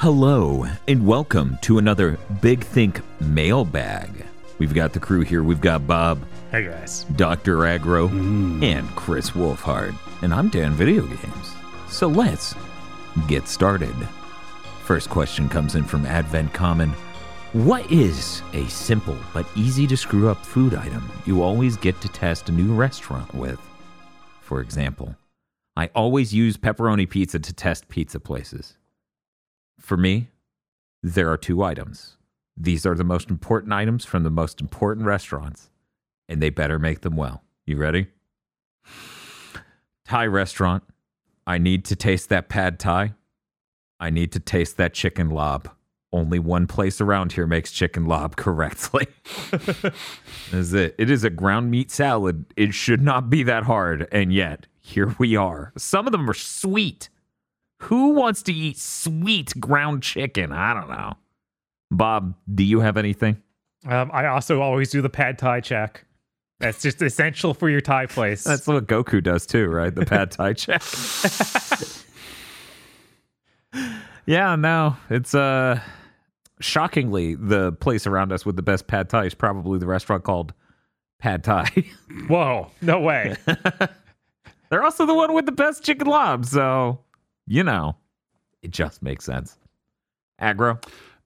Hello, and welcome to another Big Think mailbag. We've got the crew here. We've got Bob, Hey guys. Dr. Agro, mm. and Chris Wolfhard. And I'm Dan Video Games. So let's get started. First question comes in from Advent Common. What is a simple but easy to screw up food item you always get to test a new restaurant with? For example, I always use pepperoni pizza to test pizza places. For me, there are two items. These are the most important items from the most important restaurants, and they better make them well. You ready? Thai restaurant. I need to taste that pad Thai. I need to taste that chicken larb. Only one place around here makes chicken larb correctly. is it? It is a ground meat salad. It should not be that hard, and yet here we are. Some of them are sweet. Who wants to eat sweet ground chicken? I don't know. Bob, do you have anything? Um, I also always do the pad thai check. That's just essential for your Thai place. That's what Goku does too, right? The pad thai check. yeah, no, it's uh shockingly the place around us with the best pad thai is probably the restaurant called Pad Thai. Whoa, no way. They're also the one with the best chicken larb, so you know, it just makes sense. Agro.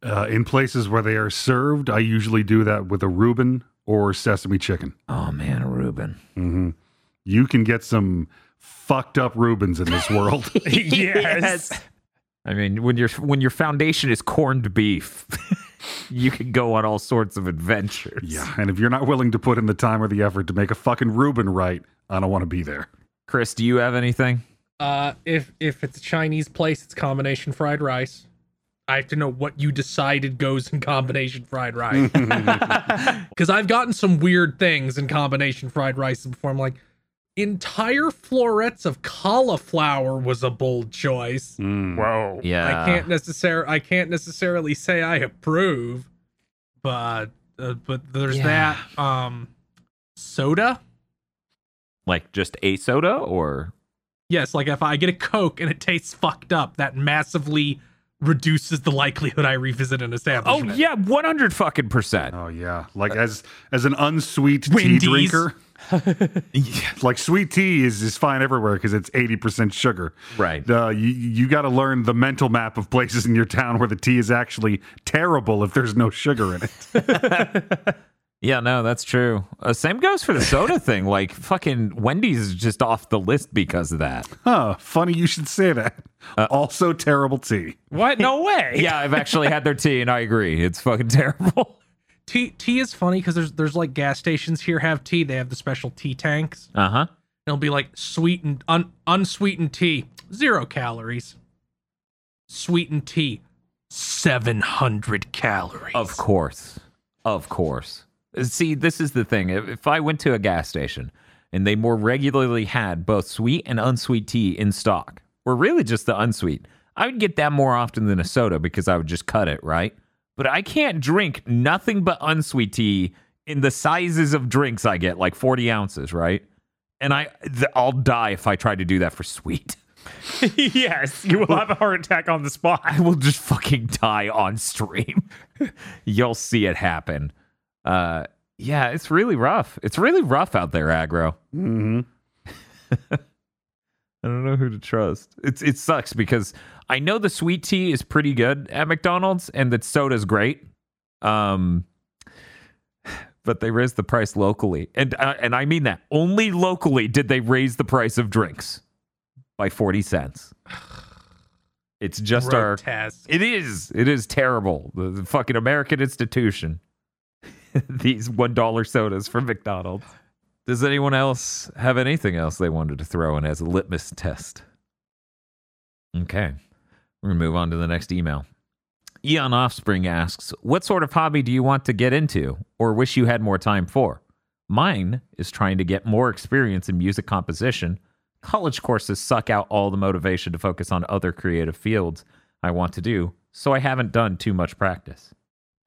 Uh, in places where they are served, I usually do that with a Reuben or sesame chicken. Oh man, a Reuben. hmm You can get some fucked up Reubens in this world. yes. I mean, when your when your foundation is corned beef, you can go on all sorts of adventures. yeah, and if you're not willing to put in the time or the effort to make a fucking Reuben right, I don't want to be there. Chris, do you have anything? Uh, if if it's a Chinese place, it's combination fried rice. I have to know what you decided goes in combination fried rice. Because I've gotten some weird things in combination fried rice before. I'm like, entire florets of cauliflower was a bold choice. Mm. Whoa. Yeah. I can't necessarily I can't necessarily say I approve, but uh, but there's Yeah. that. Um, soda. like just a soda or Yes, like if I get a Coke and it tastes fucked up, that massively reduces the likelihood I revisit an establishment. Oh yeah, 100 fucking percent. Oh yeah, like as as an unsweet Wendy's. tea drinker. like sweet tea is is fine everywhere because it's eighty percent sugar. Right. Uh, you you got to learn the mental map of places in your town where the tea is actually terrible if there's no sugar in it. Yeah, no, that's true. Uh, same goes for the soda thing. Like fucking Wendy's is just off the list because of that. Huh? Funny you should say that. also terrible tea. What? No way. Yeah, I've actually had their tea and I agree. It's fucking terrible. Tea tea is funny because there's there's like gas stations here have tea. They have the special tea tanks. Uh-huh. It'll be like sweetened un, unsweetened tea, zero calories. Sweetened tea, seven hundred calories. Of course. Of course. See, this is the thing. If, I went to a gas station and they more regularly had both sweet and unsweet tea in stock, or really just the unsweet, I would get that more often than a soda because I would just cut it, right? But I can't drink nothing but unsweet tea in the sizes of drinks I get, like 40 ounces, right? And I, th- I'll die if I try to do that for sweet. yes. You will have a heart attack on the spot. I will just fucking die on stream. You'll see it happen. Uh, yeah, it's really rough. It's really rough out there, aggro. hmm I don't know who to trust. It's it sucks because I know the sweet tea is pretty good at McDonald's and that soda's great. Um, but they raised the price locally, and uh, and I mean that only locally did they raise the price of drinks by forty cents. It's just our Grotesque. It is. It is terrible. The, the fucking American institution. These one dollar sodas from McDonald's. Does anyone else have anything else they wanted to throw in as a litmus test? Okay. We're gonna move on to the next email. Eon Offspring asks, What sort of hobby do you want to get into or wish you had more time for? Mine is trying to get more experience in music composition. College courses suck out all the motivation to focus on other creative fields I want to do, so I haven't done too much practice.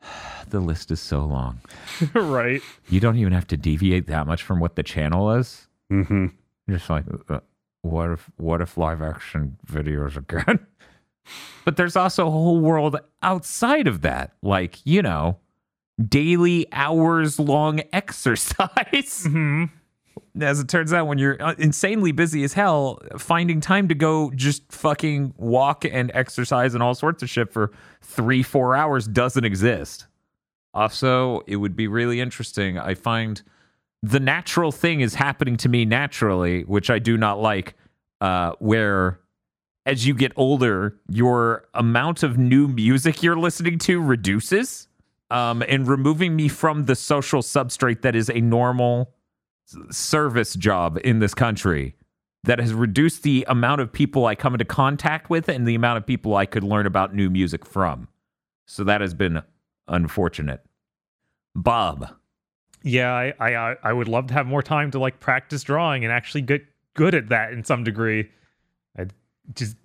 the list is so long. right. You don't even have to deviate that much from what the channel is. hmm just like, uh, what if what if live action videos again? But there's also a whole world outside of that, like, you know, daily hours long exercise. hmm As it turns out, when you're uh, insanely busy as hell, finding time to go just fucking walk and exercise and all sorts of shit for three, four hours doesn't exist. Also, it would be really interesting. I find the natural thing is happening to me naturally, which I do not like, uh, where as you get older, your amount of new music you're listening to reduces, um, and removing me from the social substrate that is a normal service job in this country that has reduced the amount of people I come into contact with and the amount of people I could learn about new music from. So that has been unfortunate. Bob. Yeah, I, I I- I would love to have more time to like practice drawing and actually get good at that in some degree. I just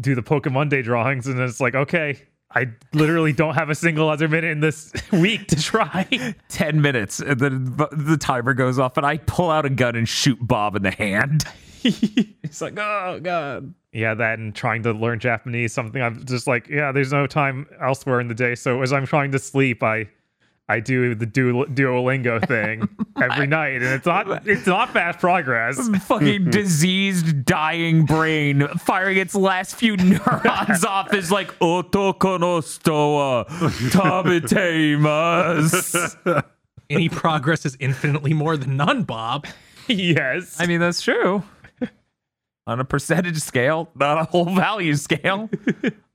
do the Pokemon Day drawings, and it's like, okay, I literally don't have a single other minute in this week to try. 10 minutes and then the- the timer goes off and I pull out a gun and shoot Bob in the hand. He's like, "Oh god." yeah, that and trying to learn Japanese, something I'm just like, yeah, there's no time elsewhere in the day. So as I'm trying to sleep, I I do the Duol- Duolingo thing every night, and it's not it's not fast progress. Fucking diseased, dying brain firing its last few neurons off is like Otoko no stoa tabiteimasu. Any progress is infinitely more than none, Bob. yes, I mean, that's true. On a percentage scale, not a whole value scale.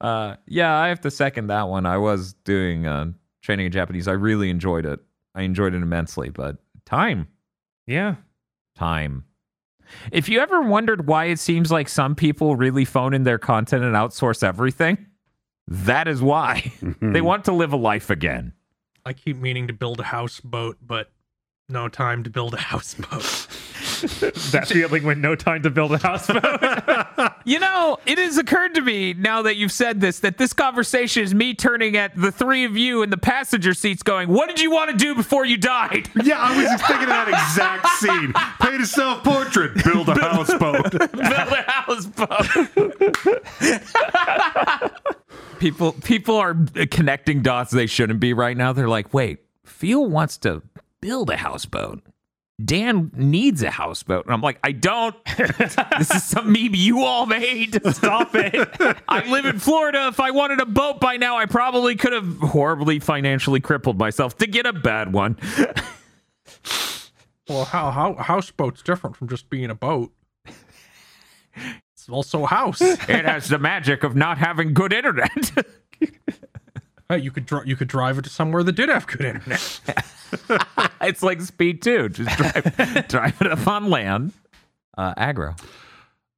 uh, yeah, I have to second that one. I was doing uh, training in Japanese. I really enjoyed it. I enjoyed it immensely, but time, yeah. time. If you ever wondered why it seems like some people really phone in their content and outsource everything, that is why. they want to live a life again. I keep meaning to build a houseboat, but no time to build a houseboat. that feeling when no time to build a houseboat. You know, it has occurred to me now that you've said this that this conversation is me turning at the three of you in the passenger seats going, What did you want to do before you died? Yeah, I was thinking of that exact scene. Paint a self portrait, build a houseboat. Build a houseboat. people people are connecting dots they shouldn't be right now. They're like, wait, Phil wants to build a houseboat. Dan needs a houseboat. And I'm like, I don't. this is some meme you all made. Stop it. I live in Florida. If I wanted a boat by now, I probably could have horribly financially crippled myself to get a bad one. Well, how how houseboat's different from just being a boat. It's also a house. It has the magic of not having good internet. Hey, you could dri- you could drive it to somewhere that did have good internet. it's like Speed 2. Just drive, drive it up on land. Uh, aggro.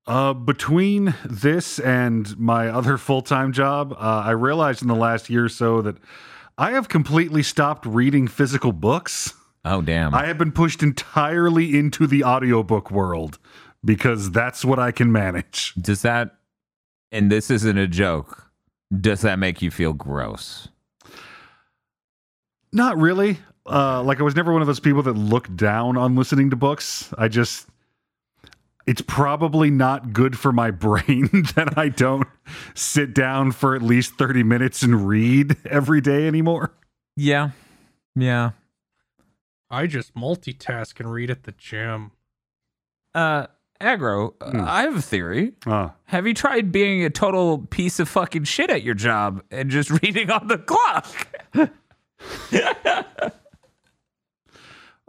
Uh, between this and my other full time job, uh, I realized in the last year or so that I have completely stopped reading physical books. Oh, damn. I have been pushed entirely into the audiobook world because that's what I can manage. Does that, and this isn't a joke, does that make you feel gross? Not really. Uh, like I was never one of those people that look down on listening to books. I just it's probably not good for my brain that I don't sit down for at least 30 minutes and read every day anymore. Yeah. Yeah. I just multitask and read at the gym. Uh, aggro, Hmm. I have a theory. Uh, Have you tried being a total piece of fucking shit at your job and just reading on the clock?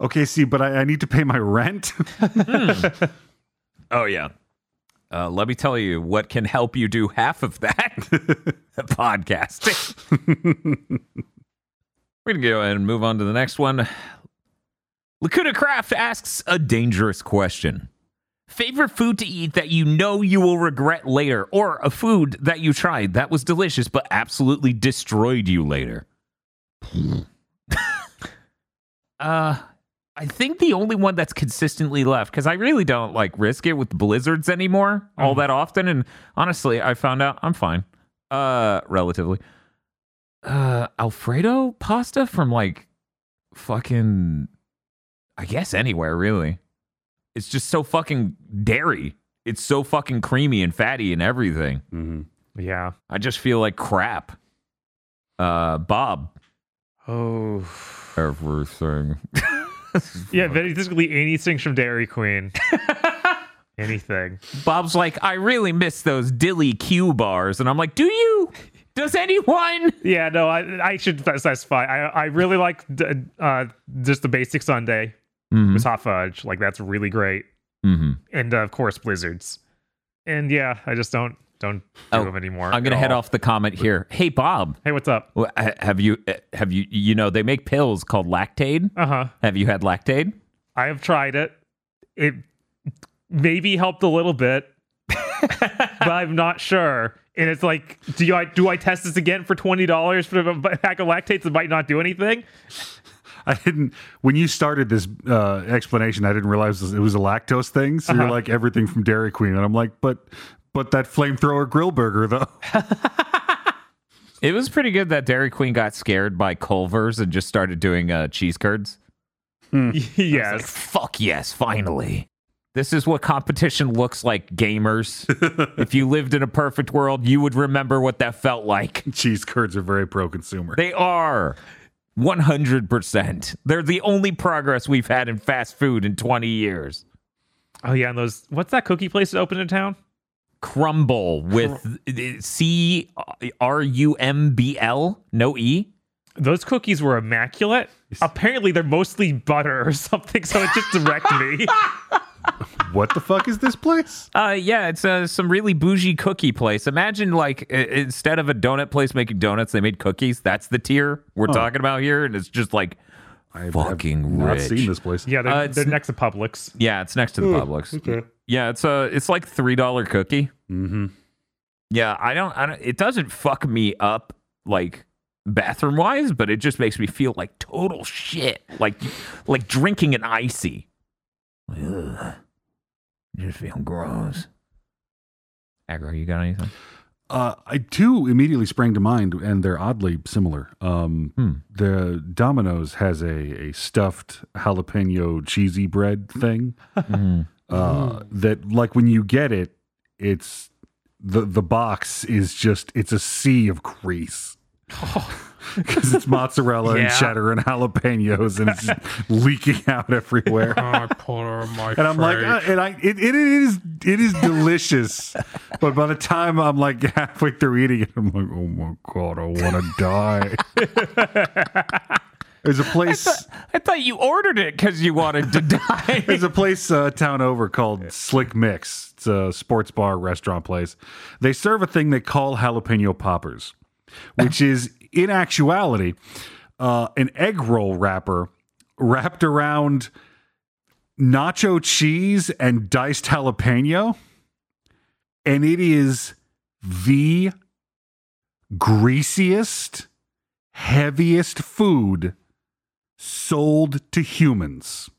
okay, see, but I, I need to pay my rent. Oh yeah. Uh, let me tell you what can help you do half of that. Podcasting. We're gonna go ahead and move on to the next one. Lacuna Craft asks a dangerous question. Favorite food to eat that you know you will regret later, or a food that you tried that was delicious but absolutely destroyed you later. uh I think the only one that's consistently left because I really don't like risk it with blizzards anymore all that often. And honestly, I found out I'm fine. Uh, relatively. Uh, Alfredo pasta from like fucking, I guess anywhere really. It's just so fucking dairy. It's so fucking creamy and fatty and everything. Mhm. Yeah. I just feel like crap. Uh, Bob, Oh. everything. Yeah, basically anything from Dairy Queen. Anything. Bob's like, I really miss those dilly Q bars, and I'm like, Do you? Does anyone? Yeah, no, I I should specify. I I really like d- uh just the basic sundae Mm-hmm. with hot fudge. Like that's really great. Mm-hmm. And uh, of course blizzards. And yeah, I just don't don't do Oh, them anymore. I'm gonna head all. off the comment here. Hey, Bob, Hey, what's up? have you uh, have you you know they make pills called Lactaid? Uh huh. Have you had Lactaid? I have tried it. It maybe helped a little bit, but I'm not sure. And it's like, do you, I do I test this again for twenty dollars for a pack of lactates that might not do anything? I didn't when you started this uh, explanation. I didn't realize it was a lactose thing. So you're Uh-huh. like everything from Dairy Queen, and I'm like, but but that flamethrower grill burger though. It was pretty good that Dairy Queen got scared by Culver's and just started doing uh, cheese curds. Like, yes. fuck yes, finally. This is what competition looks like, gamers. if you lived in a perfect world, you would remember what that felt like. Cheese curds are very pro-consumer. They are 100%. They're the only progress we've had in fast food in 20 years. Oh yeah, and those. What's that cookie place that opened in town? Crumble with C R U M B L, no E. Those cookies were immaculate. Apparently, they're mostly butter or something, so it just direct me. what the fuck is this place? Uh, yeah, it's uh, some really bougie cookie place. Imagine like i- instead of a donut place making donuts, they made cookies. That's the tier we're talking about here, and it's just like I have Fucking not rich. seen this place. Yeah, they're, Uh, it's- they're next to Publix. yeah, it's next to the Publix. Okay. Yeah, it's a it's like three dollar cookie. Mm-hmm. Yeah, I don't, I don't. It doesn't fuck me up like bathroom wise, but it just makes me feel like total shit, like like drinking an icy. Ugh. Just feel gross. Aggro, you got anything? Uh, I two immediately sprang to mind, and they're oddly similar. Um, Hmm. The Domino's has a, a stuffed jalapeno cheesy bread thing. Mm. Uh, that like when you get it, it's the the box is just it's a sea of grease. Because it's mozzarella and cheddar and jalapenos and it's leaking out everywhere. I her in my And I'm like, uh, and I, it, it is, it is delicious. but by the time I'm like halfway through eating it, I'm like, oh my god, I want to die. There's a place, I thought you ordered it because you wanted to die. there's a place uh, town over called Slick Mix. It's a sports bar restaurant place. They serve a thing they call jalapeno poppers, which is in actuality uh, an egg roll wrapper wrapped around nacho cheese and diced jalapeno. And it is the greasiest, heaviest food sold to humans.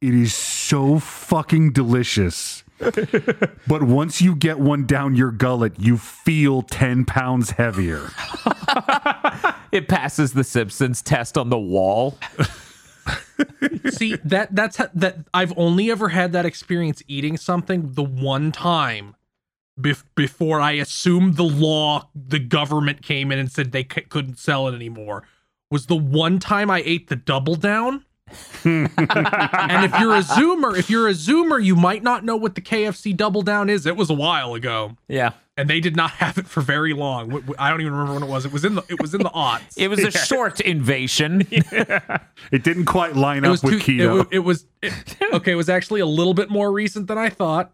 It is so fucking delicious. but once you get one down your gullet, you feel 10 pounds heavier. it passes the Simpsons test on the wall. See that that's ha- that I've only ever had that experience eating something the one time bef- before I assumed the law the government came in and said they c- couldn't sell it anymore was the one time I ate the double down. And if you're a zoomer, if you're a zoomer, you might not know what the KFC double down is. It was a while ago. Yeah. And they did not have it for very long. I don't even remember when it was. It was in the it was in the aughts. It was a short invasion. It didn't quite line it up was with two, it, keto. wa- it was it- okay. It was actually a little bit more recent than I thought.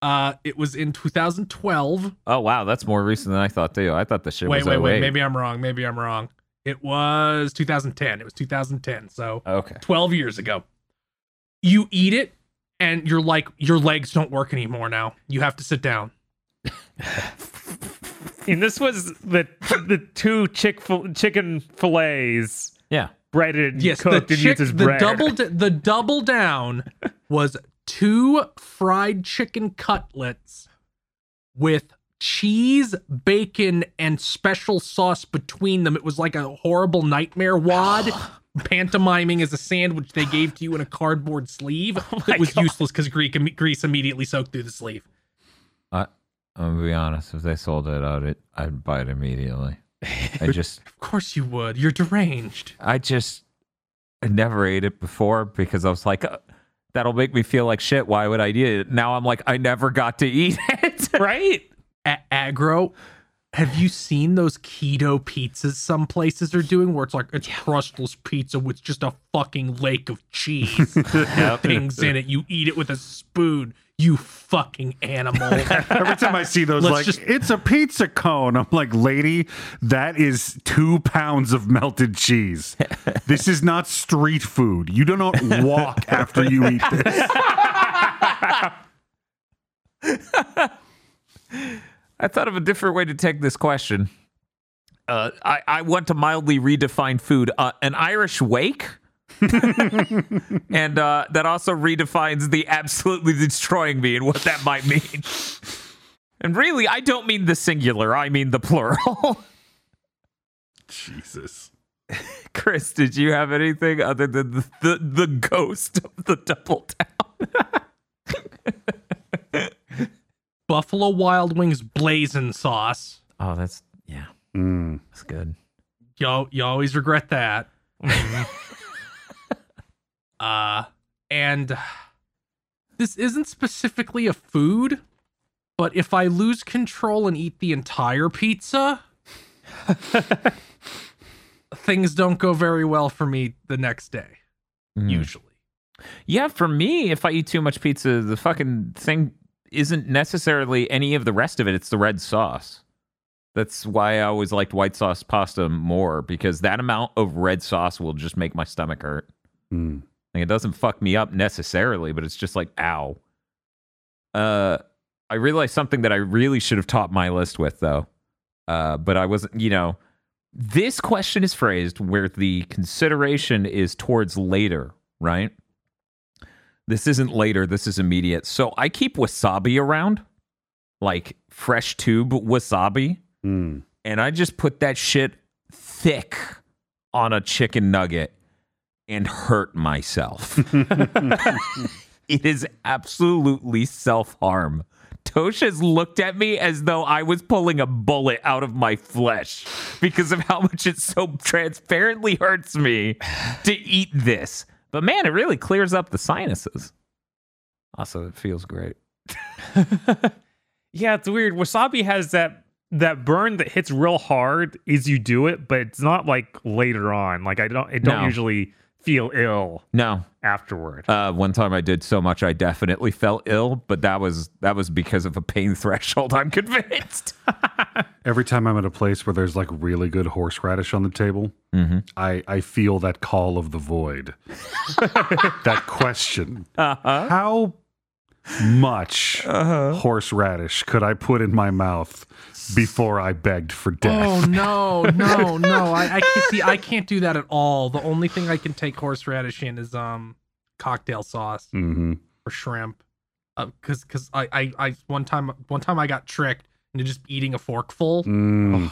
Uh, it was in 2012. oh wow, that's more recent than I thought too. I thought the shit Wait, was wait, wait. 08. Maybe I'm wrong. Maybe I'm wrong. It was 2010. It was 2010. So Okay. 12 years ago. You eat it, and you're like, your legs don't work anymore now. You have to sit down. And this was the the two chick chicken fillets Yeah. breaded, Yes, the cooked, and chick, used as the bread. double, d- the double down was two fried chicken cutlets with cheese, bacon, and special sauce between them. It was like a horrible nightmare wad. Pantomiming as a sandwich they gave to you in a cardboard sleeve Oh that was useless because grease immediately soaked through the sleeve. I'm gonna be honest. If they sold it out, it I'd buy it immediately. I just, Of course you would. You're deranged. I just, I never ate it before because I was like, uh, that'll make me feel like shit. Why would I eat it? Now I'm like, I never got to eat it. right? A- aggro. Have you seen those keto pizzas some places are doing where it's like it's crustless pizza with just a fucking lake of cheese things in it? You eat it with a spoon. You fucking animal. Every time I see those, Let's like just- it's a pizza cone. I'm like, lady, that is two pounds of melted cheese. This is not street food. You do not walk after you eat this. I thought of a different way to take this question. Uh, I, I want to mildly redefine food. Uh, an Irish wake? and uh, that also redefines the absolutely destroying me and what that might mean. And really, I don't mean the singular, I mean the plural. Jesus. Chris, did you have anything other than the, the, the ghost of the double down? Buffalo Wild Wings blazing sauce. Oh, that's, yeah, Mm. that's good. Yo, you always regret that. uh, and this isn't specifically a food, but if I lose control and eat the entire pizza, things don't go very well for me the next day. Mm. Usually, Yeah, for me, if I eat too much pizza, the fucking thing isn't necessarily any of the rest of it. It's the red sauce. That's why I always liked white sauce pasta more because that amount of red sauce will just make my stomach hurt. Mm. Like it doesn't fuck me up necessarily, but it's just like ow. Uh, I realized something that I really should have topped my list with though. Uh, but I wasn't. You know, this question is phrased where the consideration is towards later, right? This isn't later. This is immediate. So I keep wasabi around, like fresh tube wasabi, Mm. and I just put that shit thick on a chicken nugget and hurt myself. it is absolutely self harm. Tosh has looked at me as though I was pulling a bullet out of my flesh because of how much it so transparently hurts me to eat this. But man, it really clears up the sinuses. Also, it feels great. Yeah, it's weird. Wasabi has that that burn that hits real hard as you do it, but it's not like later on. Like I don't it don't No. usually feel ill No, afterward. Uh, one time I did so much I definitely felt ill, but that was that was because of a pain threshold. I'm convinced. Every time I'm at a place where there's like really good horseradish on the table, mm-hmm. I, I feel that call of the void. that question. Uh-huh. How much horseradish could I put in my mouth before I begged for death? Oh no, no, no! I, I can't see. I can't do that at all. The only thing I can take horseradish in is um cocktail sauce hmm or shrimp. Because because I, I I one time one time I got tricked into just eating a forkful. Mm.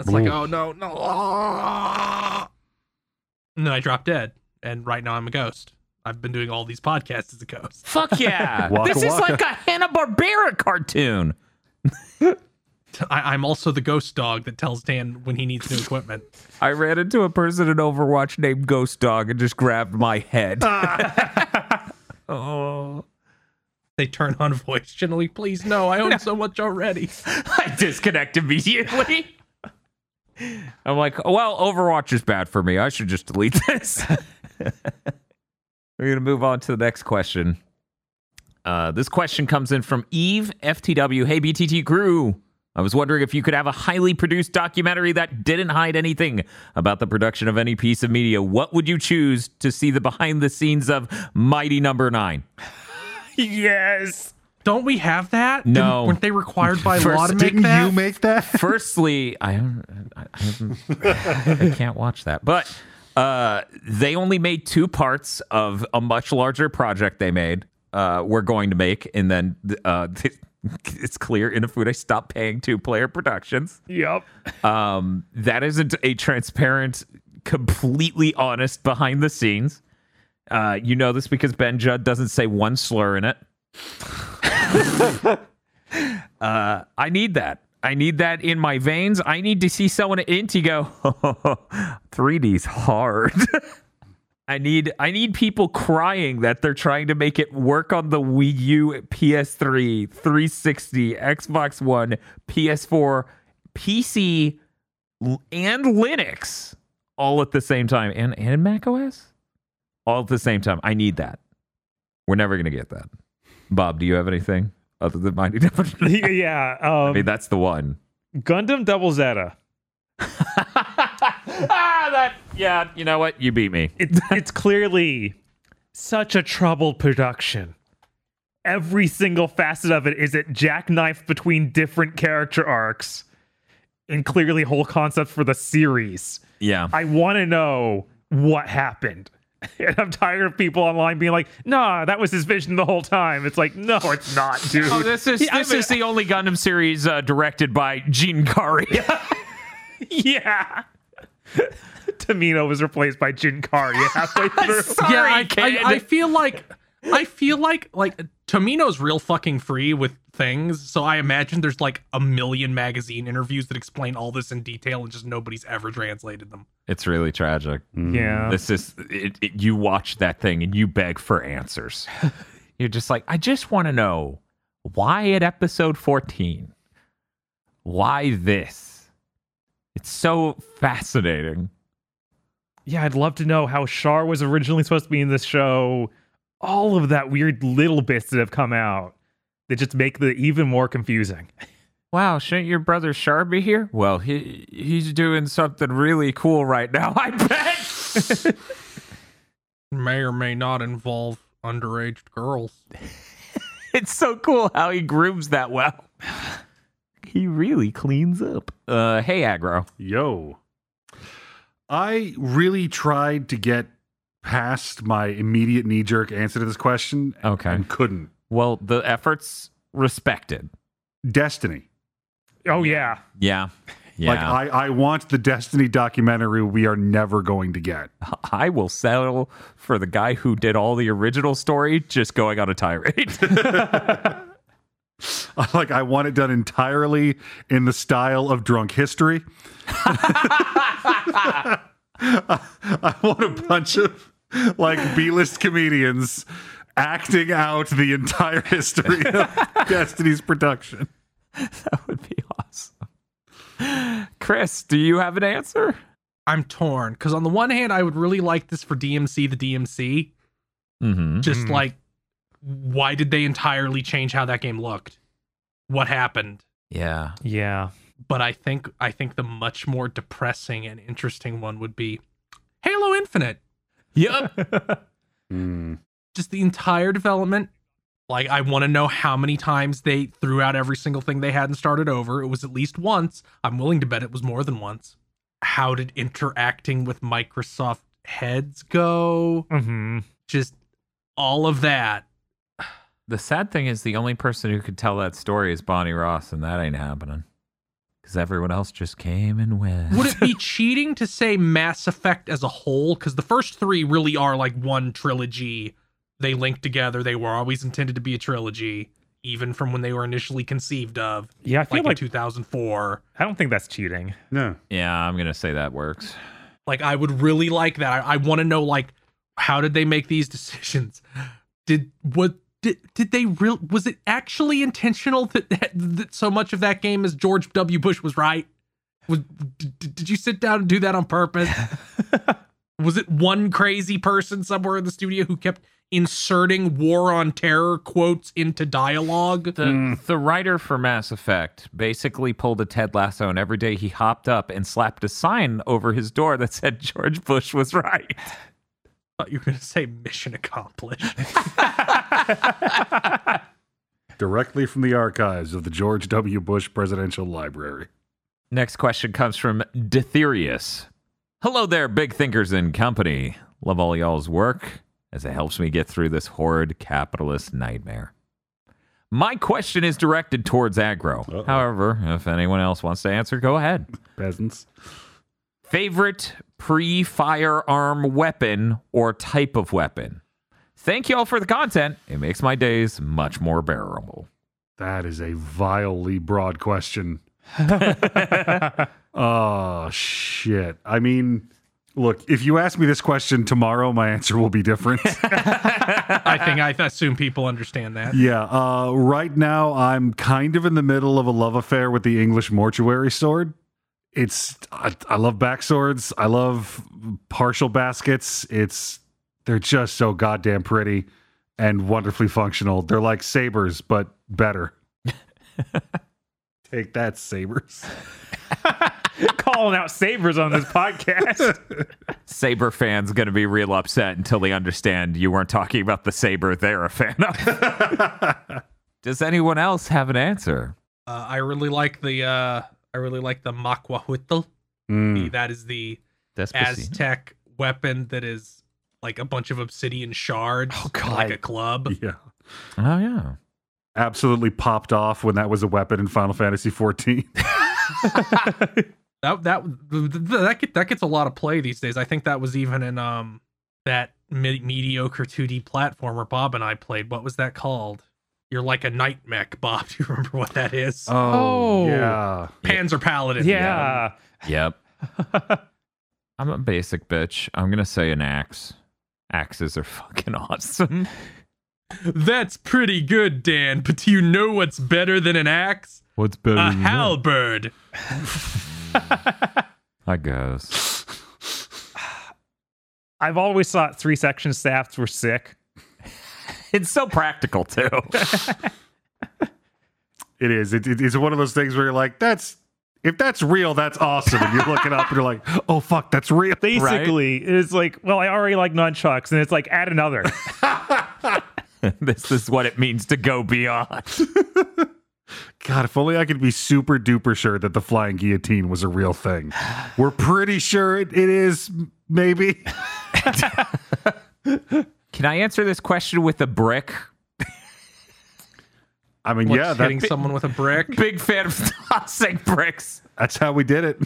It's like oh no no, and then I dropped dead. And right now I'm a ghost. I've been doing all these podcasts as a ghost. Fuck yeah! Waka this is waka. like a Hanna Barbera cartoon. I, I'm also the ghost dog that tells Dan when he needs new equipment. I ran into a person in Overwatch named Ghost Dog and just grabbed my head. oh. They turn on voice generally. Please no, I own so much already. I disconnect immediately. I'm like, well, Overwatch is bad for me. I should just delete this. We're going to move on to the next question. Uh, this question comes in from Eve FTW. Hey, BTT crew. I was wondering if you could have a highly produced documentary that didn't hide anything about the production of any piece of media. What would you choose to see the behind the scenes of Mighty Number Nine? yes. Don't we have that? No. Didn't- weren't they required by First, law to make Didn't that? you make that? Firstly, I, I, I, I can't watch that, but uh, they only made two parts of a much larger project they made. Uh, we're going to make, and then uh, it's clear Inafune stopped paying two player productions. Yep. Um, that isn't a transparent, completely honest behind the scenes. Uh, you know this because Ben Judd doesn't say one slur in it. Uh, I need that. I need that in my veins. I need to see someone at Inti go, 3D's hard. I need I need people crying that they're trying to make it work on the Wii U, PS3, 360, Xbox One, PS4, PC, and Linux all at the same time and and Mac OS all at the same time. I need that. We're never to get that. Bob, do you have anything other than Mighty Number? yeah. Um, I mean, that's the one. Gundam Double Zeta. ah, that yeah. You know what? You beat me. It's it's clearly such a troubled production. Every single facet of it is it jackknife between different character arcs and clearly whole concepts for the series. Yeah. I want to know what happened. And I'm tired of people online being like, nah, that was his vision the whole time. It's like, no, it's not, dude. Oh, this is Yeah, I this mean- is the only Gundam series uh, directed by Gene Kari. yeah. Tomino was replaced by Jin Kari halfway through. yeah, I. I, I feel like I feel like like Tomino's real fucking free with things, so I imagine there's like a million magazine interviews that explain all this in detail, and just nobody's ever translated them. it's really tragic. Mm-hmm. yeah. This is it, it- you watch that thing and you beg for answers. You're just like, I just want to know why at episode 14? Why this? It's so fascinating. Yeah, I'd love to know how Char was originally supposed to be in this show. All of that weird little bits that have come out that just make the even more confusing. Wow, shouldn't your brother Char be here? Well, he he's doing something really cool right now. I bet. May or may not involve underage girls. it's so cool how he grooms that well. He really cleans up. Uh, hey, aggro. Yo. I really tried to get past my immediate knee jerk answer to this question Okay. and couldn't. Well, the efforts respected. Destiny. Oh yeah. Yeah. Yeah. Like I, I want the Destiny documentary we are never going to get. I will settle for the guy who did all the original story just going on a tirade. like I want it done entirely in the style of drunk history. I want a bunch of like B-list comedians acting out the entire history of Destiny's production. that would be awesome. Chris, do you have an answer? I'm torn because on the one hand, I would really like this for DMC, the DMC. Mm-hmm. Just Mhm. like, why did they entirely change how that game looked? What happened? Yeah. Yeah. But I think I think the much more depressing and interesting one would be Halo Infinite. Yep. Hmm. Just the entire development. Like I want to know how many times they threw out every single thing they had and started over. It was at least once. I'm willing to bet it was more than once. How did interacting with Microsoft heads go? hmm Just all of that. the sad thing is the only person who could tell that story is Bonnie Ross, and that ain't happening. Because everyone else just came and went. Would it be cheating to say Mass Effect as a whole? Because the first three really are like one trilogy. They link together. They were always intended to be a trilogy, even from when they were initially conceived of, Yeah, I feel like, like, in 2004. I don't think that's cheating. No. Yeah, I'm gonna say that works. Like, I would really like that. I, I want to know, like, how did they make these decisions? Did what? Did, did they real? Was it actually intentional that, that, that so much of that game as George W. Bush was right? Was did, did you sit down and do that on purpose? was it one crazy person somewhere in the studio who kept inserting war on terror quotes into dialogue? The hmm. the writer for Mass Effect basically pulled a Ted Lasso, and every day he hopped up and slapped a sign over his door that said George Bush was right. Thought you were going to say mission accomplished. Directly from the archives of the George W. Bush Presidential Library. Next question comes from Ditherius. Hello there, big thinkers and company. Love all y'all's work as it helps me get through this horrid capitalist nightmare. My question is directed towards agro. Uh-oh. However, if anyone else wants to answer, go ahead. Peasants. Favorite pre firearm weapon or type of weapon? Thank y'all for the content. It makes my days much more bearable. That is a vilely broad question. Oh shit. I mean, look, if you ask me this question tomorrow, my answer will be different. I think I assume people understand that. yeah. Uh, right now, I'm kind of in the middle of a love affair with the English mortuary sword. It's I, I love backswords. I love partial baskets. It's they're just so goddamn pretty and wonderfully functional. They're like sabers, but better. Take that, sabers. Calling out sabers on this podcast. Saber fans going to be real upset until they understand you weren't talking about the Saber they're a fan of. Does anyone else have an answer? Uh, I really like the uh, I really like the macuahuitl. Mm. That is the Despacito. Aztec weapon that is like a bunch of obsidian shards, Oh, God. like a club. Yeah. Oh yeah. absolutely popped off when that was a weapon in Final Fantasy 14. That that th- th- that get, that gets a lot of play these days. I think that was even in um that me- mediocre 2D platformer Bob and I played. What was that called? You're like a knight mech, Bob. Do you remember what that is? Oh. yeah. Oh. Panzer Paladin. yeah. Yep. I'm a basic bitch. I'm gonna say an axe. Axes are fucking awesome. That's pretty good, Dan. But do you know what's better than an axe? What's better A than that? halberd. I guess. I've always thought three section staffs were sick. It's so practical too. It is. It, it- it's one of those things where you're like, that's if that's real, that's awesome. And you look it up and you're like, oh fuck, that's real. Basically, it's like, well, I already like nunchucks, and it's like add another. this is what it means to go beyond. God, if only I could be super duper sure that the flying guillotine was a real thing. We're pretty sure it, it is, maybe. Can I answer this question with a brick? I mean, What's yeah, hitting that, someone with a brick. Big fan of tossing bricks. that's how we did it.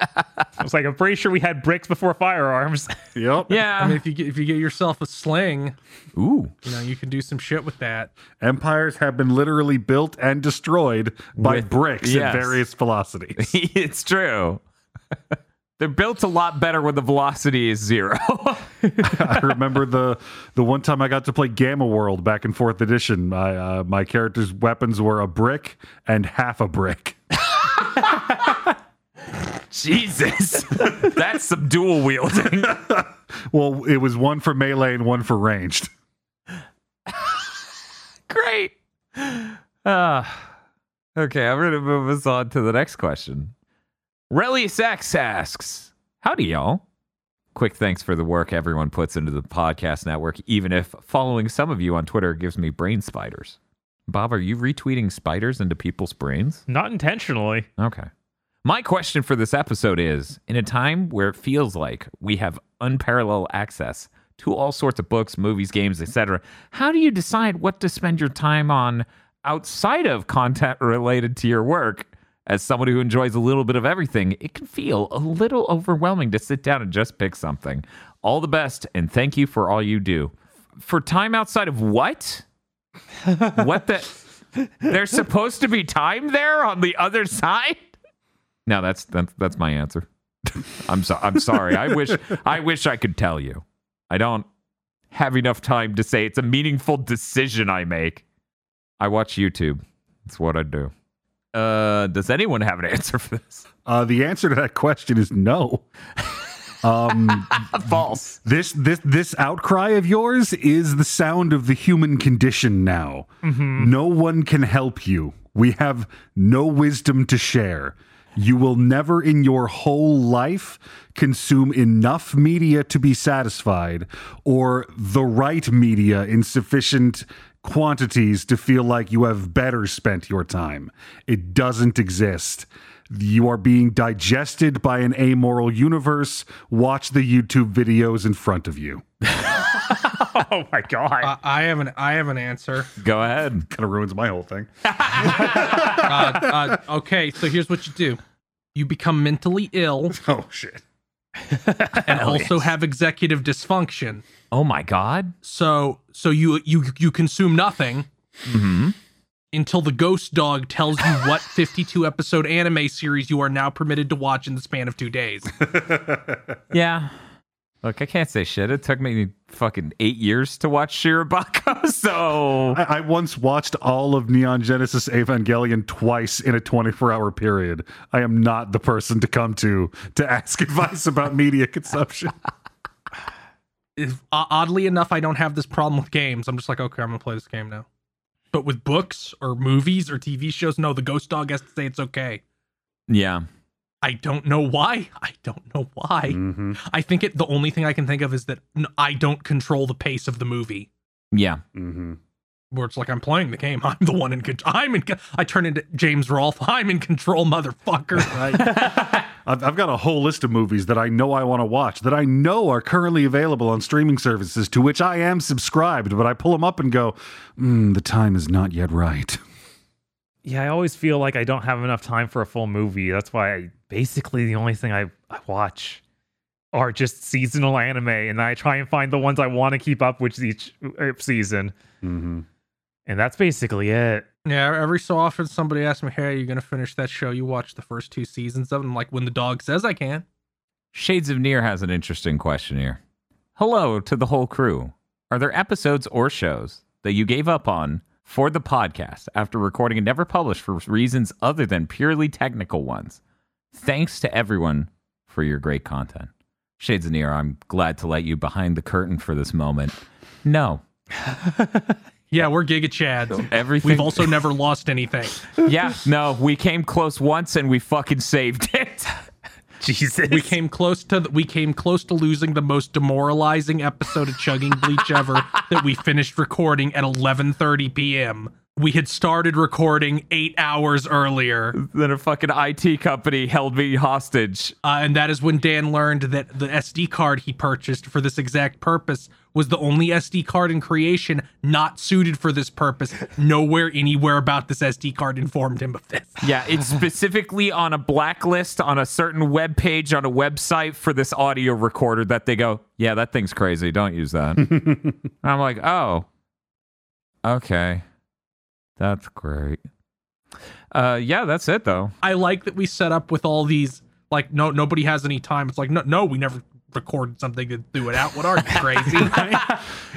I was like, I'm pretty sure we had bricks before firearms. Yep. Yeah. I mean, if you get, if you get yourself a sling, Ooh. you know you can do some shit with that. Empires have been literally built and destroyed by With- bricks yes. at various velocities. it's true. They're built a lot better when the velocity is zero. I remember the the one time I got to play Gamma World back in fourth edition. My uh, my character's weapons were a brick and half a brick. Jesus. That's some dual wielding. Well, it was one for melee and one for ranged. Great. Uh, okay, I'm going to move us on to the next question. Relius X asks, Howdy, y'all. Quick thanks for the work everyone puts into the podcast network, even if following some of you on Twitter gives me brain spiders. Bob, are you retweeting spiders into people's brains? Not intentionally. Okay. My question for this episode is In a time where it feels like we have unparalleled access to all sorts of books, movies, games, etc., how do you decide what to spend your time on outside of content related to your work? As someone who enjoys a little bit of everything, it can feel a little overwhelming to sit down and just pick something. All the best, and thank you for all you do. For time outside of what? what the? There's supposed to be time there on the other side? No, that's that's that's my answer. I'm so I'm sorry. I wish I wish I could tell you. I don't have enough time to say it's a meaningful decision I make. I watch YouTube. That's what I do. Uh, does anyone have an answer for this? Uh, the answer to that question is no. Um, False. this this this outcry of yours is the sound of the human condition now. No one can help you. We have no wisdom to share. You will never in your whole life consume enough media to be satisfied or the right media in sufficient quantities to feel like you have better spent your time. It doesn't exist. You are being digested by an amoral universe. Watch the YouTube videos in front of you. Oh my god. I, I have an I have an answer. Go ahead. Kind of ruins my whole thing. Uh, uh, okay, so here's what you do: you become mentally ill Oh shit. and also have executive dysfunction. Oh my god. So so you you you consume nothing, Mm-hmm. until the ghost dog tells you what 52 episode anime series you are now permitted to watch in the span of two days. Yeah. Look, I can't say shit. It took me fucking eight years to watch Shirobako, so I, I once watched all of Neon Genesis Evangelion twice in a 24 hour period. I am not the person to come to to ask advice about media consumption. If, uh, oddly enough, I don't have this problem with games. I'm just like, okay, I'm gonna play this game now. But with books or movies or TV shows, no, the ghost dog has to say it's okay. yeah. I don't know why. I don't know why. hmm I think it. The only thing I can think of is that I don't control the pace of the movie. Yeah. hmm Where it's like I'm playing the game. I'm the one in control. I'm in. co- I turn into James Rolfe. I'm in control, motherfucker. I've, I've got a whole list of movies that I know I want to watch that I know are currently available on streaming services to which I am subscribed, but I pull them up and go, mm, the time is not yet right. Yeah, I always feel like I don't have enough time for a full movie. That's why I basically the only thing I, I watch are just seasonal anime, and I try and find the ones I want to keep up with each uh, season, hmm and that's basically it. yeah. Every so often, somebody asks me, "Hey, are you gonna finish that show you watched the first two seasons of?" And I'm like, when the dog says I can. Shades of Near has an interesting question here. Hello to the whole crew. Are there episodes or shows that you gave up on for the podcast after recording and never published for reasons other than purely technical ones? Thanks to everyone for your great content. Shades of Near, I'm glad to let you behind the curtain for this moment. No. Yeah, we're Giga Chads. Everything. We've also never lost anything. yeah, no, we came close once and we fucking saved it. Jesus, We came close to we came close to losing the most demoralizing episode of Chugging Bleach ever that we finished recording at 11:30 p.m. We had started recording 8 hours earlier. then a fucking IT company held me hostage. Uh, and that is when Dan learned that the SD card he purchased for this exact purpose was the only SD card in creation not suited for this purpose. Nowhere anywhere about this SD card informed him of this. Yeah, it's specifically on a blacklist on a certain web page on a website for this audio recorder that they go, yeah, that thing's crazy. Don't use that. I'm like, oh, okay, that's great. Uh, yeah, that's it though. I like that we set up with all these like no nobody has any time. It's like no no we never recorded something and do it out. What are you crazy?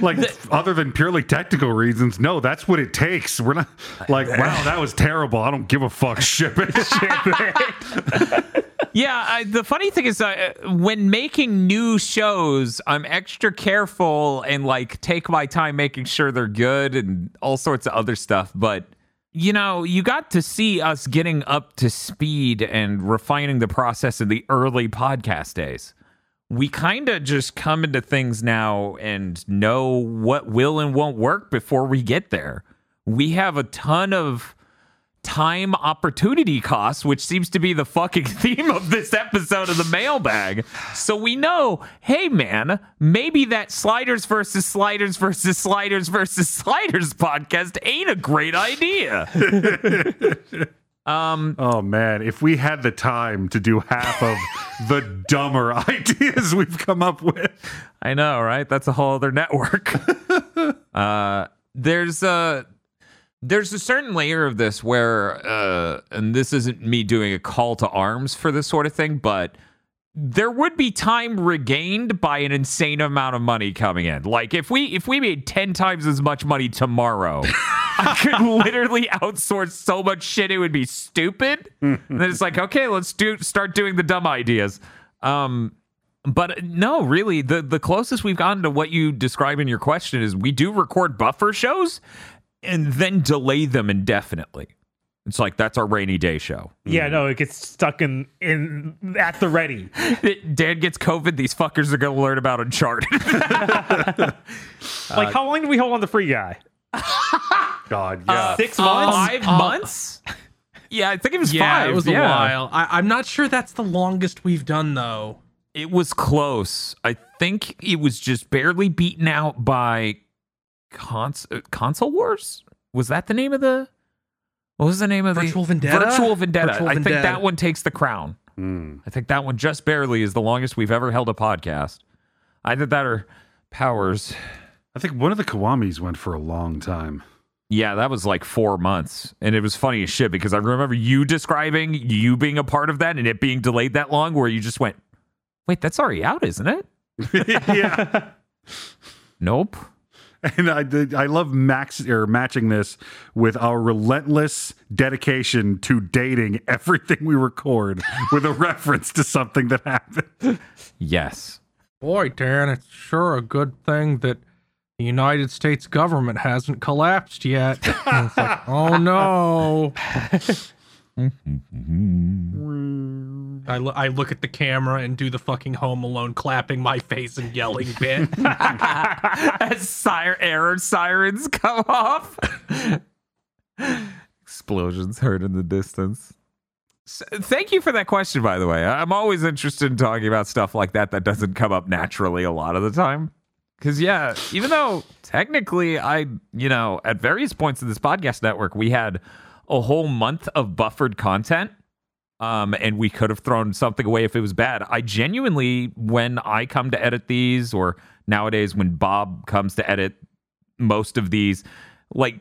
Like, other than purely technical reasons, no, that's what it takes. We're not like, wow, that was terrible. I don't give a fuck. Ship it. Ship it. Yeah, I, the funny thing is, uh, when making new shows, I'm extra careful and like take my time making sure they're good and all sorts of other stuff. But you know, you got to see us getting up to speed and refining the process in the early podcast days. We kind of just come into things now and know what will and won't work before we get there. We have a ton of time opportunity costs, which seems to be the fucking theme of this episode of the mailbag. So we know, hey man, maybe that sliders versus sliders versus sliders versus sliders podcast ain't a great idea. um Oh man, if we had the time to do half of the dumber ideas we've come up with. I know, right? That's a whole other network. uh there's a there's a certain layer of this where uh and this isn't me doing a call to arms for this sort of thing, but there would be time regained by an insane amount of money coming in. Like if we if we made 10 times as much money tomorrow, I could literally outsource so much shit it would be stupid. and then it's like, okay, let's do start doing the dumb ideas. Um but no, really, the the closest we've gotten to what you describe in your question is we do record buffer shows and then delay them indefinitely. It's like that's our rainy day show. yeah, no, it gets stuck in in at the ready. Dan gets COVID. These fuckers are going to learn about Uncharted. Like, how long do we hold on the free guy? God, yeah. Six months. Five Uh, months? Yeah, I think it was yeah, five. it was yeah. a while. I, I'm not sure that's the longest we've done though. It was close. I think it was just barely beaten out by cons- uh, Console Wars. Was that the name of the? What was the name of Virtual the Vendetta? Virtual Vendetta. Virtual I think that one takes the crown. Mm. I think that one just barely is the longest we've ever held a podcast. Either that or Powers. I think one of the Kawamis went for a long time. Yeah, that was like four months. And it was funny as shit because I remember you describing you being a part of that and it being delayed that long where you just went, wait, that's already out, isn't it? yeah. Nope. And I did, I love max or matching this with our relentless dedication to dating everything we record with a reference to something that happened. Yes. Boy, Dan, it's sure a good thing that the United States government hasn't collapsed yet. It's like, oh no. I, lo- I look at the camera and do the fucking Home Alone clapping my face and yelling bit. As siren error sirens come off. Explosions heard in the distance. S- Thank you for that question, by the way. I- I'm always interested in talking about stuff like that that doesn't come up naturally a lot of the time. Because, yeah, even though technically I, you know, at various points in this podcast network, we had a whole month of buffered content um, and we could have thrown something away if it was bad. I genuinely, when I come to edit these, or nowadays when Bob comes to edit most of these, like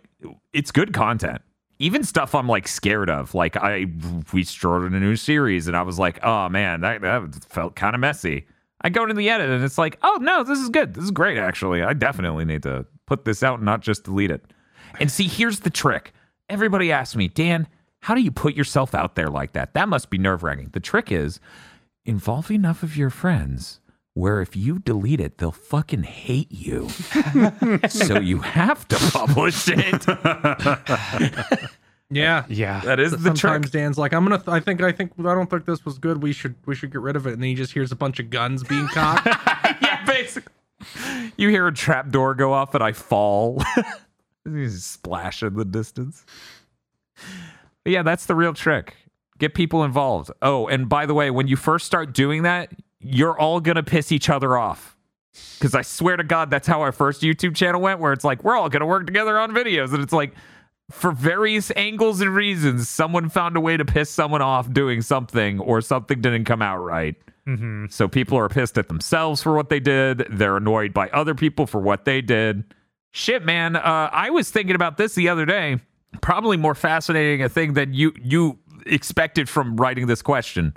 it's good content. Even stuff I'm like scared of. Like I, we started a new series, and I was like, oh man, that, that felt kind of messy. I go into the edit, and it's like, oh no, this is good. This is great. Actually, I definitely need to put this out and not just delete it. And see, here's the trick. Everybody asks me, Dan, how do you put yourself out there like that? That must be nerve wracking. The trick is involve enough of your friends where if you delete it, they'll fucking hate you. so you have to publish it. yeah. Yeah. That is the Sometimes trick. Dan's like, I'm gonna. I think. I think. I don't think this was good. We should. We should get rid of it. And then he just hears a bunch of guns being cocked. yeah, basically. You hear a trap door go off and I fall. you just splash in the distance. But yeah, that's the real trick. Get people involved. Oh, and by the way, when you first start doing that, you're all gonna piss each other off. Because I swear to God, that's how our first YouTube channel went, where it's like, we're all gonna work together on videos. And it's like, for various angles and reasons, someone found a way to piss someone off doing something, or something didn't come out right. hmm So people are pissed at themselves for what they did. They're annoyed by other people for what they did. Shit, man. Uh, I was thinking about this the other day. Probably more fascinating a thing than you you expected from writing this question.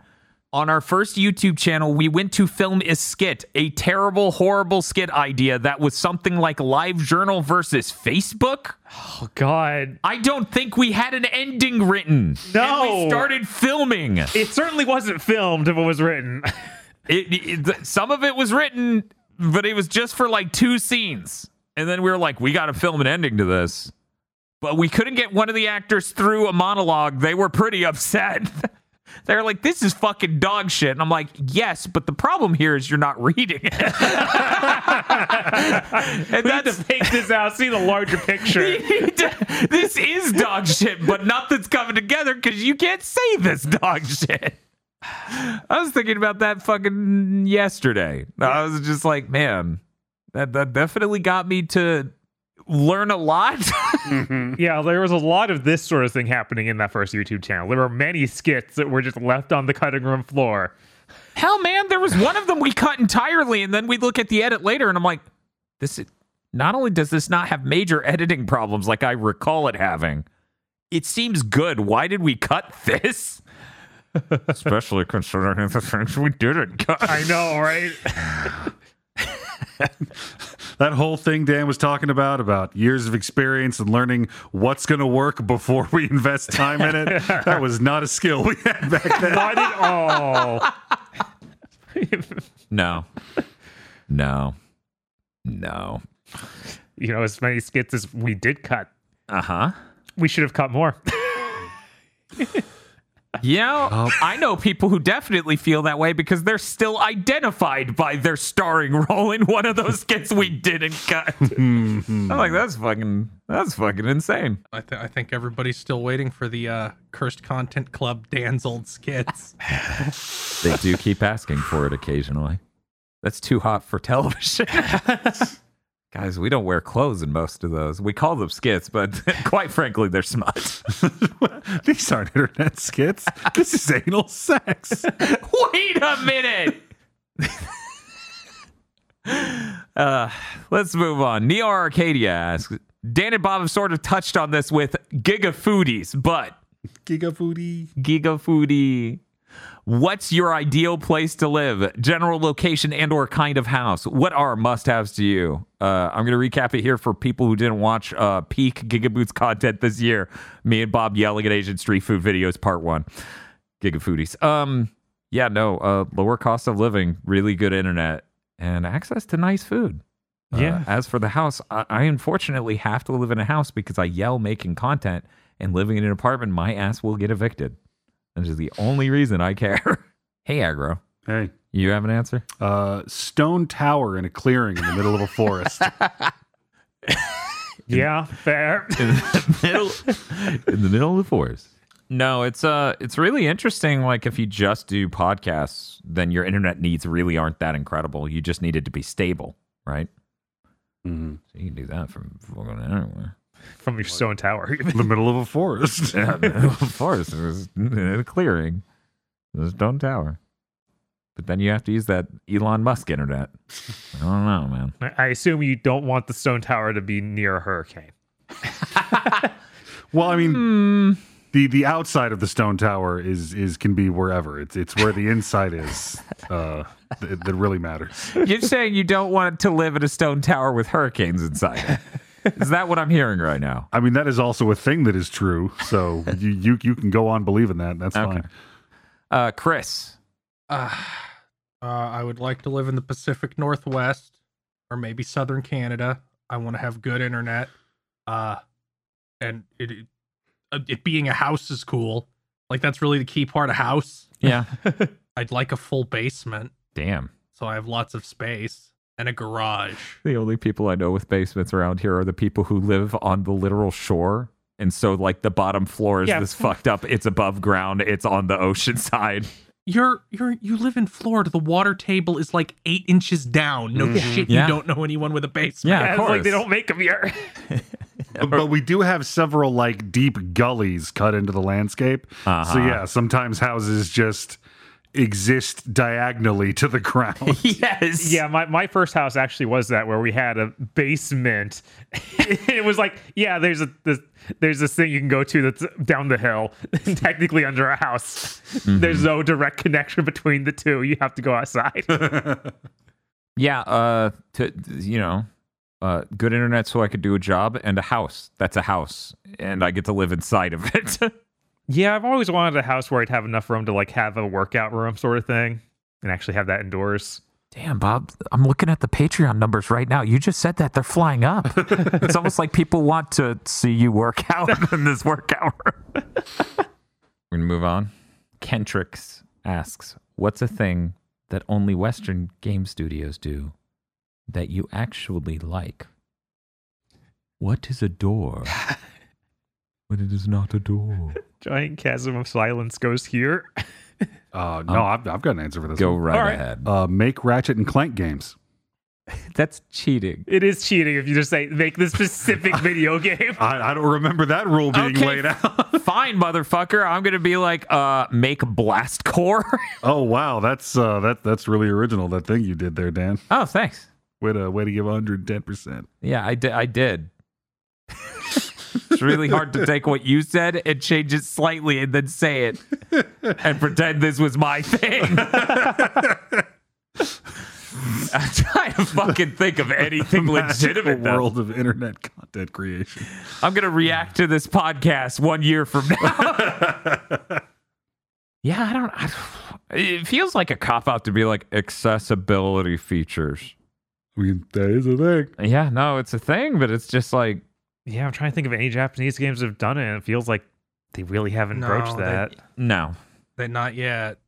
On our first YouTube channel, we went to film a skit, a terrible, horrible skit idea that was something like Live Journal versus Facebook. Oh God. I don't think we had an ending written. And No. we started filming. It certainly wasn't filmed if it was written. it, it- some of it was written, but it was just for like two scenes. And then we were like, we got to film an ending to this. But we couldn't get one of the actors through a monologue. They were pretty upset. They're like, this is fucking dog shit. And I'm like, yes, but the problem here is you're not reading it. and we that's to fake this out, see the larger picture. this is dog shit, but nothing's coming together because you can't say this dog shit. I was thinking about that fucking yesterday. I was just like, man, that that definitely got me to learn a lot. Mm-hmm. Yeah, there was a lot of this sort of thing happening in that first YouTube channel. There were many skits that were just left on the cutting room floor. Hell, man, there was one of them we cut entirely, and then we look at the edit later, and I'm like, this. Is, not only does this not have major editing problems like I recall it having, it seems good. Why did we cut this? Especially considering the things we didn't cut. I know, right? That whole thing Dan was talking about, about years of experience and learning what's going to work before we invest time in it, that was not a skill we had back then. Not at all. No. No. No. You know, as many skits as we did cut, Uh huh. we should have cut more. Yeah, I know people who definitely feel that way because they're still identified by their starring role in one of those skits we didn't cut. I'm like, that's fucking, that's fucking insane. I, th- I think everybody's still waiting for the uh, Cursed Content Club Dan's old skits. They do keep asking for it occasionally. That's too hot for television. Guys, we don't wear clothes in most of those. We call them skits, but quite frankly, they're smut. These aren't internet skits. This is anal sex. Wait a minute. uh, let's move on. Neo Arcadia asks Dan and Bob have sort of touched on this with Giga Foodies, but Giga Foodie. Giga Foodie. What's your ideal place to live? General location and or kind of house. What are must-haves to you? Uh, I'm going to recap it here for people who didn't watch uh, peak Gigaboots content this year. Me and Bob yelling at Asian street food videos, part one. Giga Foodies. Um, yeah, no, uh, lower cost of living, really good internet, and access to nice food. Uh, Yeah. as for the house, I, I unfortunately have to live in a house because I yell making content and living in an apartment, my ass will get evicted. That is the only reason I care. hey, Aggro, Hey. you have an answer? Uh, stone tower in a clearing in the middle of a forest. Yeah, fair. in the middle in the middle of the forest. No, it's uh it's really interesting like if you just do podcasts, then your internet needs really aren't that incredible. You just need it to be stable, right? Mm-hmm. So you can do that from fucking anywhere. From your stone tower. The middle of a forest. Yeah, middle of the forest. It was in a clearing. It was Stone Tower. But then you have to use that Elon Musk internet. I don't know, man. I assume you don't want the stone tower to be near a hurricane. Well, I mean, Hmm. the the outside of the stone tower is is can be wherever. It's it's where the inside is uh, that, that really matters. You're saying you don't want to live in a stone tower with hurricanes inside it. Is that what I'm hearing right now? I mean, that is also a thing that is true. So you you, you can go on believing that. That's Okay. fine. Uh, Chris. Uh, uh, I would like to live in the Pacific Northwest or maybe Southern Canada. I want to have good internet. Uh, and it, it, uh, it being a house is cool. Like that's really the key part of house. Yeah. I'd like a full basement Damn. so I have lots of space and a garage. The only people I know with basements around here are the people who live on the literal shore. And so, like, the bottom floor is Yeah. this fucked up. It's above ground. It's on the ocean side. You're you're you live in Florida. The water table is like eight inches down. No shit, Yeah. you don't know anyone with a basement. Yeah, Yeah, of it's like they don't make them here. But, but we do have several like deep gullies cut into the landscape. So Uh-huh. yeah, sometimes houses just exist diagonally to the ground. yes. Yeah, my, my first house actually was that where we had a basement. it was like, yeah, there's a this, there's this thing you can go to that's down the hill, technically under a house. There's no direct connection between the two. You have to go outside. Yeah. Uh, to, you know, uh, good internet so I could do a job and a house. That's a house. And I get to live inside of it. Yeah, I've always wanted a house where I'd have enough room to like have a workout room sort of thing and actually have that indoors. Damn, Bob, I'm looking at the Patreon numbers right now. You just said that they're flying up. it's almost like people want to see you work out in this workout room. We're going to move on. Kentrix asks, What's a thing that only Western game studios do that you actually like? What is a door? When it is not a door. Giant chasm of silence goes here. Uh, no, I've, I've got an answer for this. Go one. right All right. ahead. Uh, make Ratchet and Clank games. That's cheating. It is cheating if you just say make this specific video game. I, I don't remember that rule being Okay. laid out. Fine, motherfucker. I'm gonna be like, uh, make Blast Corps. oh wow, that's uh, that that's really original. That thing you did there, Dan. oh, thanks. Way to way to give 110. percent Yeah, I did. I did. It's really hard to take what you said and change it slightly and then say it and pretend this was my thing. I'm trying to fucking think of anything legitimate. world of internet content creation. I'm gonna react to this podcast one year from now. yeah, I don't. I, it feels like a cop out to be like accessibility features. I mean, that is a thing. Yeah, no, it's a thing, but it's just like Yeah, I'm trying to think of any Japanese games that have done it. and It feels like they really haven't No, broached they- that. no. They not yet.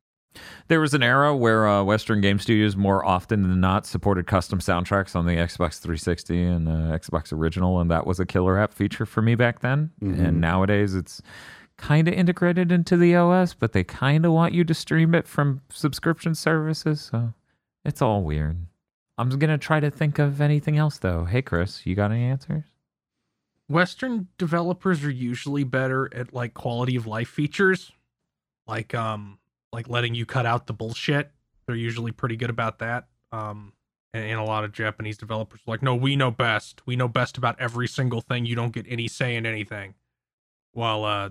There was an era where uh, Western game studios more often than not supported custom soundtracks on the Xbox 360 and uh, Xbox Original, and that was a killer app feature for me back then. Mhm. And nowadays, it's kind of integrated into the OS, but they kind of want you to stream it from subscription services, so it's all weird. I'm gonna try to think of anything else though. Hey, Chris, you got any answers? Western developers are usually better at like quality of life features, like um like letting you cut out the bullshit. They're usually pretty good about that. Um and, and a lot of Japanese developers are like, no, we know best. We know best about every single thing. You don't get any say in anything. While uh,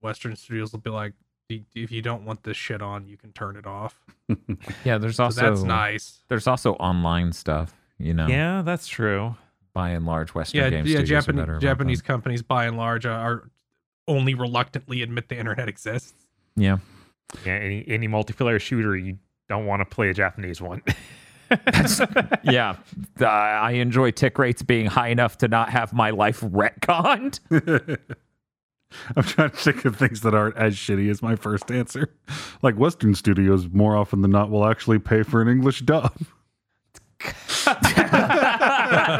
Western studios will be like, if you don't want this shit on, you can turn it off. Yeah, there's So also that's nice. there's also online stuff. You know, Yeah, that's true. By and large, Western Yeah, game yeah. studios are Japanese better Japanese that. companies, by and large, are, are only reluctantly admit the internet exists. Yeah, Yeah, any any multiplayer shooter, you don't want to play a Japanese one. yeah. Uh, I enjoy tick rates being high enough to not have my life retconned. I'm trying to think of things that aren't as shitty as my first answer. Like Western studios, more often than not, will actually pay for an English dub.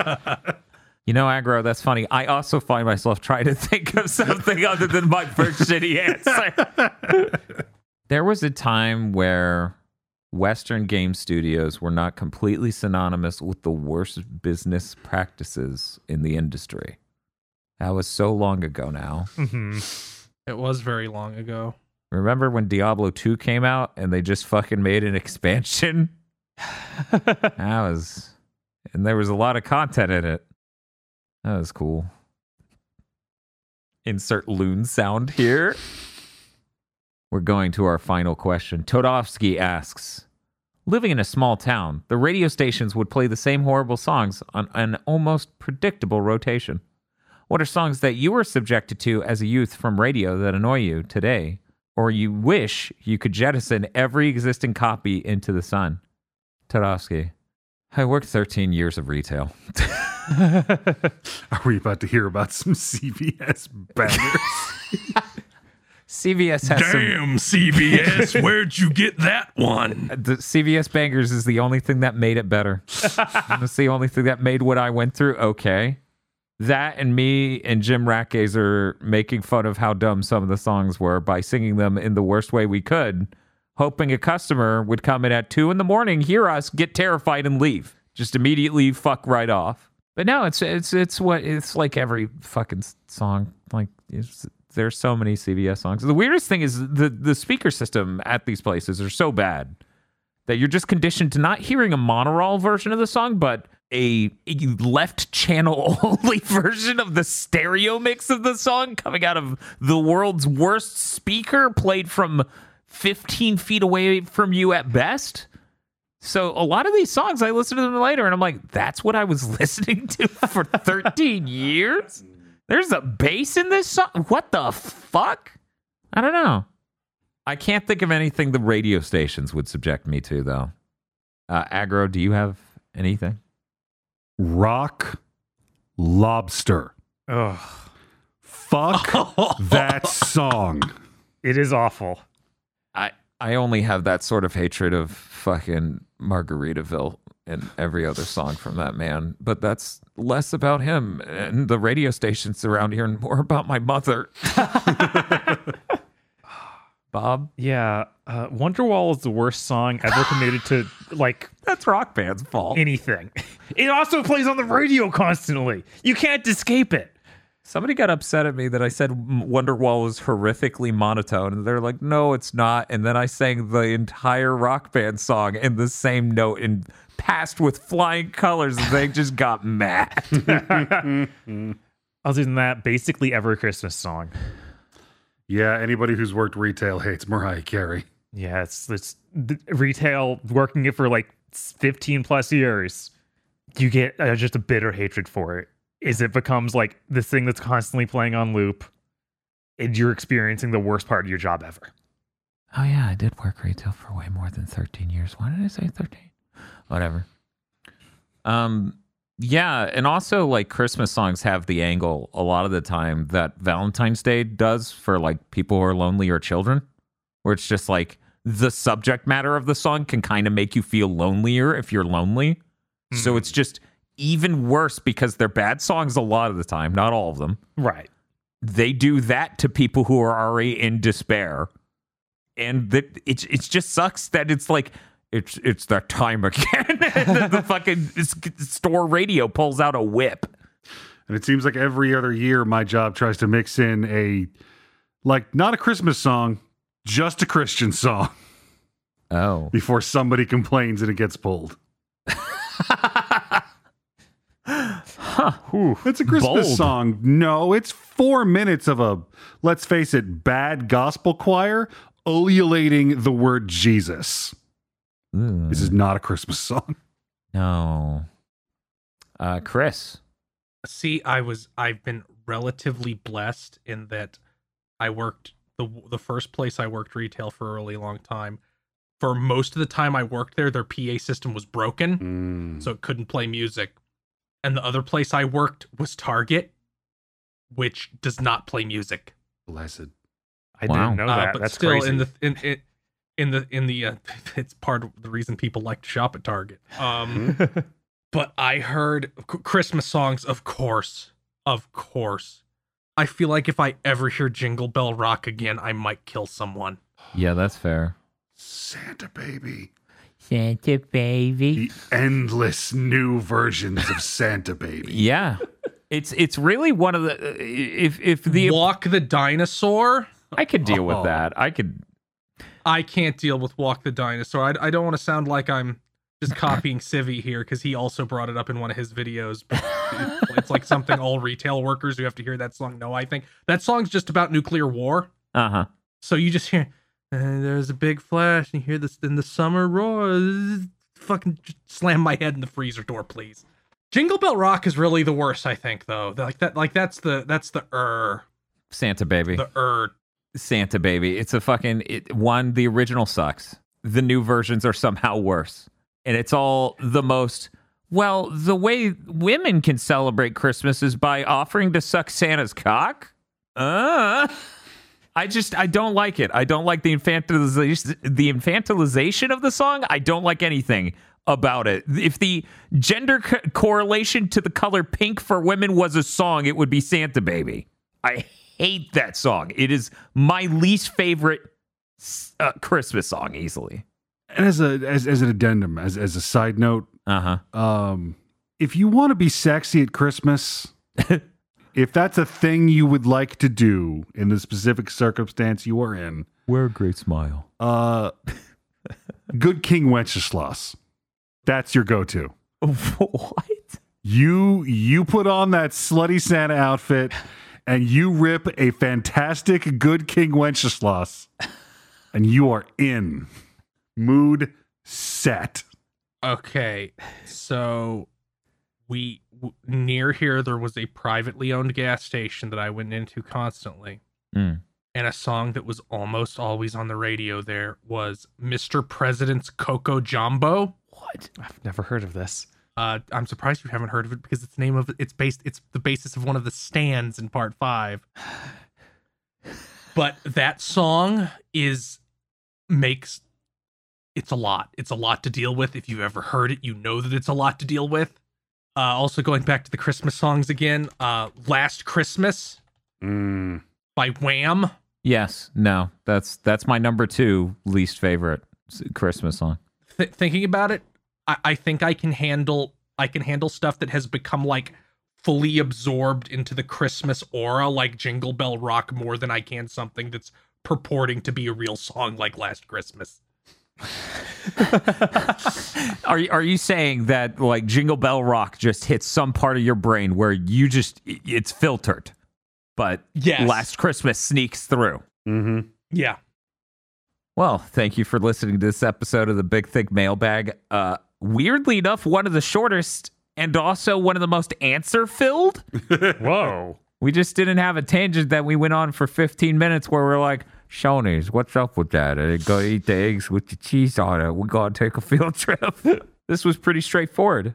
You know, aggro, that's funny. I also find myself trying to think of something other than my first shitty answer. there was a time where Western game studios were not completely synonymous with the worst business practices in the industry. That was so long ago now. hmm It was very long ago. Remember when Diablo 2 came out and they just fucking made an expansion? that was, and there was a lot of content in it. That was cool. Insert loon sound here. We're going to our final question. Todovsky asks Living in a small town, the radio stations would play the same horrible songs on an almost predictable rotation. What are songs that you were subjected to as a youth from radio that annoy you today, or you wish you could jettison every existing copy into the sun? Todovsky. I worked 13 years of retail. Are we about to hear about some CVS bangers? CVS has some. CBS, where'd you get that one? Uh, the CVS Bangers is the only thing that made it better. That's the only thing that made what I went through okay. That and me and Jim Ratgazer making fun of how dumb some of the songs were by singing them in the worst way we could, hoping a customer would come in at two in the morning, hear us, get terrified, and leave. Just immediately fuck right off. But no, it's it's it's what it's like every fucking song. Like there's so many CBS songs. The weirdest thing is the the speaker system at these places are so bad that you're just conditioned to not hearing a monaural version of the song, but a, a left channel only version of the stereo mix of the song coming out of the world's worst speaker, played from 15 feet away from you at best. So a lot of these songs, I listen to them later, and I'm like, that's what I was listening to for 13 years. There's a bass in this song. What the fuck? I don't know. I can't think of anything the radio stations would subject me to, though. Uh, Aggro, do you have anything? Rock Lobster. Ugh, Fuck that song. it is awful. I I only have that sort of hatred of fucking Margaritaville and every other song from that man, but that's less about him and the radio stations around here and more about my mother. Bob, Yeah, uh, Wonderwall is the worst song ever committed to like that's Rock Band's fault. anything. It also plays on the radio constantly. You can't escape it. Somebody got upset at me that I said Wonderwall was horrifically monotone, and they're like, "No, it's not." And then I sang the entire Rock Band song in the same note and passed with flying colors, and they just got mad. Other than that, basically every Christmas song. Yeah, anybody who's worked retail hates Mariah Carey. Yeah, it's it's the retail working it for like 15 plus years. You get uh, just a bitter hatred for it. Is it becomes like this thing that's constantly playing on loop, and you're experiencing the worst part of your job ever. Oh yeah, I did work retail for way more than 13 years. Why did I say 13? Whatever. Um yeah, and also like Christmas songs have the angle a lot of the time that Valentine's Day does for like people who are lonely or children, where it's just like the subject matter of the song can kind of make you feel lonelier if you're lonely. So Mhm. it's just even worse because they're bad songs a lot of the time, not all of them. Right. they do that to people who are already in despair. And that it's it just sucks that it's like it's it's that time again. The, the fucking store radio pulls out a whip. And it seems like every other year my job tries to mix in a like not a Christmas song, just a Christian song. Oh. Before somebody complains and it gets pulled. Whew. It's a Christmas Bold. song. No, it's four minutes of a, let's face it, bad gospel choir ululating the word Jesus. Ooh, This is not a Christmas song. no. Uh, Chris. See, I was I've been relatively blessed in that I worked the the first place I worked retail for a really long time. For most of the time I worked there, their PA system was broken, Mm. so it couldn't play music. And the other place I worked was Target, which does not play music. Blessed. I Wow. didn't know Uh, that. but That's still, crazy. in the in in in the in the uh, it's part of the reason people like to shop at Target. Um, but I heard Christmas songs, of course, of course. I feel like if I ever hear Jingle Bell Rock again, I might kill someone. Yeah, that's fair. Santa Baby. Santa baby. The endless new versions of Santa Baby. Yeah. It's it's really one of the if if the Walk the Dinosaur. I could deal with Oh. that. I could I can't deal with Walk the Dinosaur. I, I don't want to sound like I'm just copying Civi here because he also brought it up in one of his videos. But it's like something all retail workers who have to hear that song know. I think that song's just about nuclear war. uh-huh. So you just hear, and there's a big flash, and you hear this in the summer roar. Fucking slam my head in the freezer door, please. Jingle Bell Rock is really the worst, I think, though. Like that, like that's the that's the er Santa baby. the er. Santa baby. It's a fucking it, one. The original sucks. The new versions are somehow worse, and it's all the most. Well, the way women can celebrate Christmas is by offering to suck Santa's cock. Uh, I just I don't like it. I don't like the infantilization the infantilization of the song. I don't like anything about it. If the gender co- correlation to the color pink for women was a song, it would be Santa Baby. I hate that song. It is my least favorite uh, Christmas song easily. And as a as, as an addendum, as as a side note, Uh-huh. um, if you want to be sexy at Christmas, if that's a thing you would like to do in the specific circumstance you are in, Wear a great smile. uh, good King Wenceslas, that's your go-to. what? You you put on that slutty Santa outfit and you rip a fantastic good King Wenceslas, and you are in mood set. Okay, so we w- near here there was a privately owned gas station that I went into constantly, Mm. and a song that was almost always on the radio there was Mr. President's Coco Jumbo. What? I've never heard of this. Uh, I'm surprised you haven't heard of it because it's the name of it's based it's the basis of one of the stands in part five. But that song is makes it's a lot. It's a lot to deal with. If you've ever heard it, you know that it's a lot to deal with. Uh, also going back to the Christmas songs again. Uh, Last Christmas Mm. by Wham. Yes. No. That's that's my number two least favorite Christmas song. Th- thinking about it, I-, I think I can handle I can handle stuff that has become like fully absorbed into the Christmas aura, like Jingle Bell Rock, more than I can something that's purporting to be a real song like Last Christmas. Are you, are you saying that like Jingle Bell Rock just hits some part of your brain where you just it's filtered, but Yes. Last Christmas sneaks through? hmm Yeah. Well, thank you for listening to this episode of the Big Thick Mailbag. Uh, weirdly enough, one of the shortest and also one of the most answer filled. Whoa. We just didn't have a tangent that we went on for 15 minutes where we're like, Shoney's, what's up with that? I go eat the eggs with the cheese on it. We gotta take a field trip. this was pretty straightforward.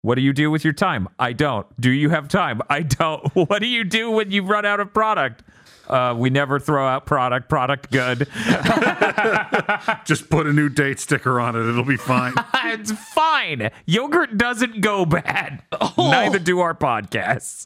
What do you do with your time? I don't. Do you have time? I don't. What do you do when you run out of product? Uh, we never throw out product. Product good. Just put a new date sticker on it; it'll be fine. it's fine. Yogurt doesn't go bad. Neither do our podcasts.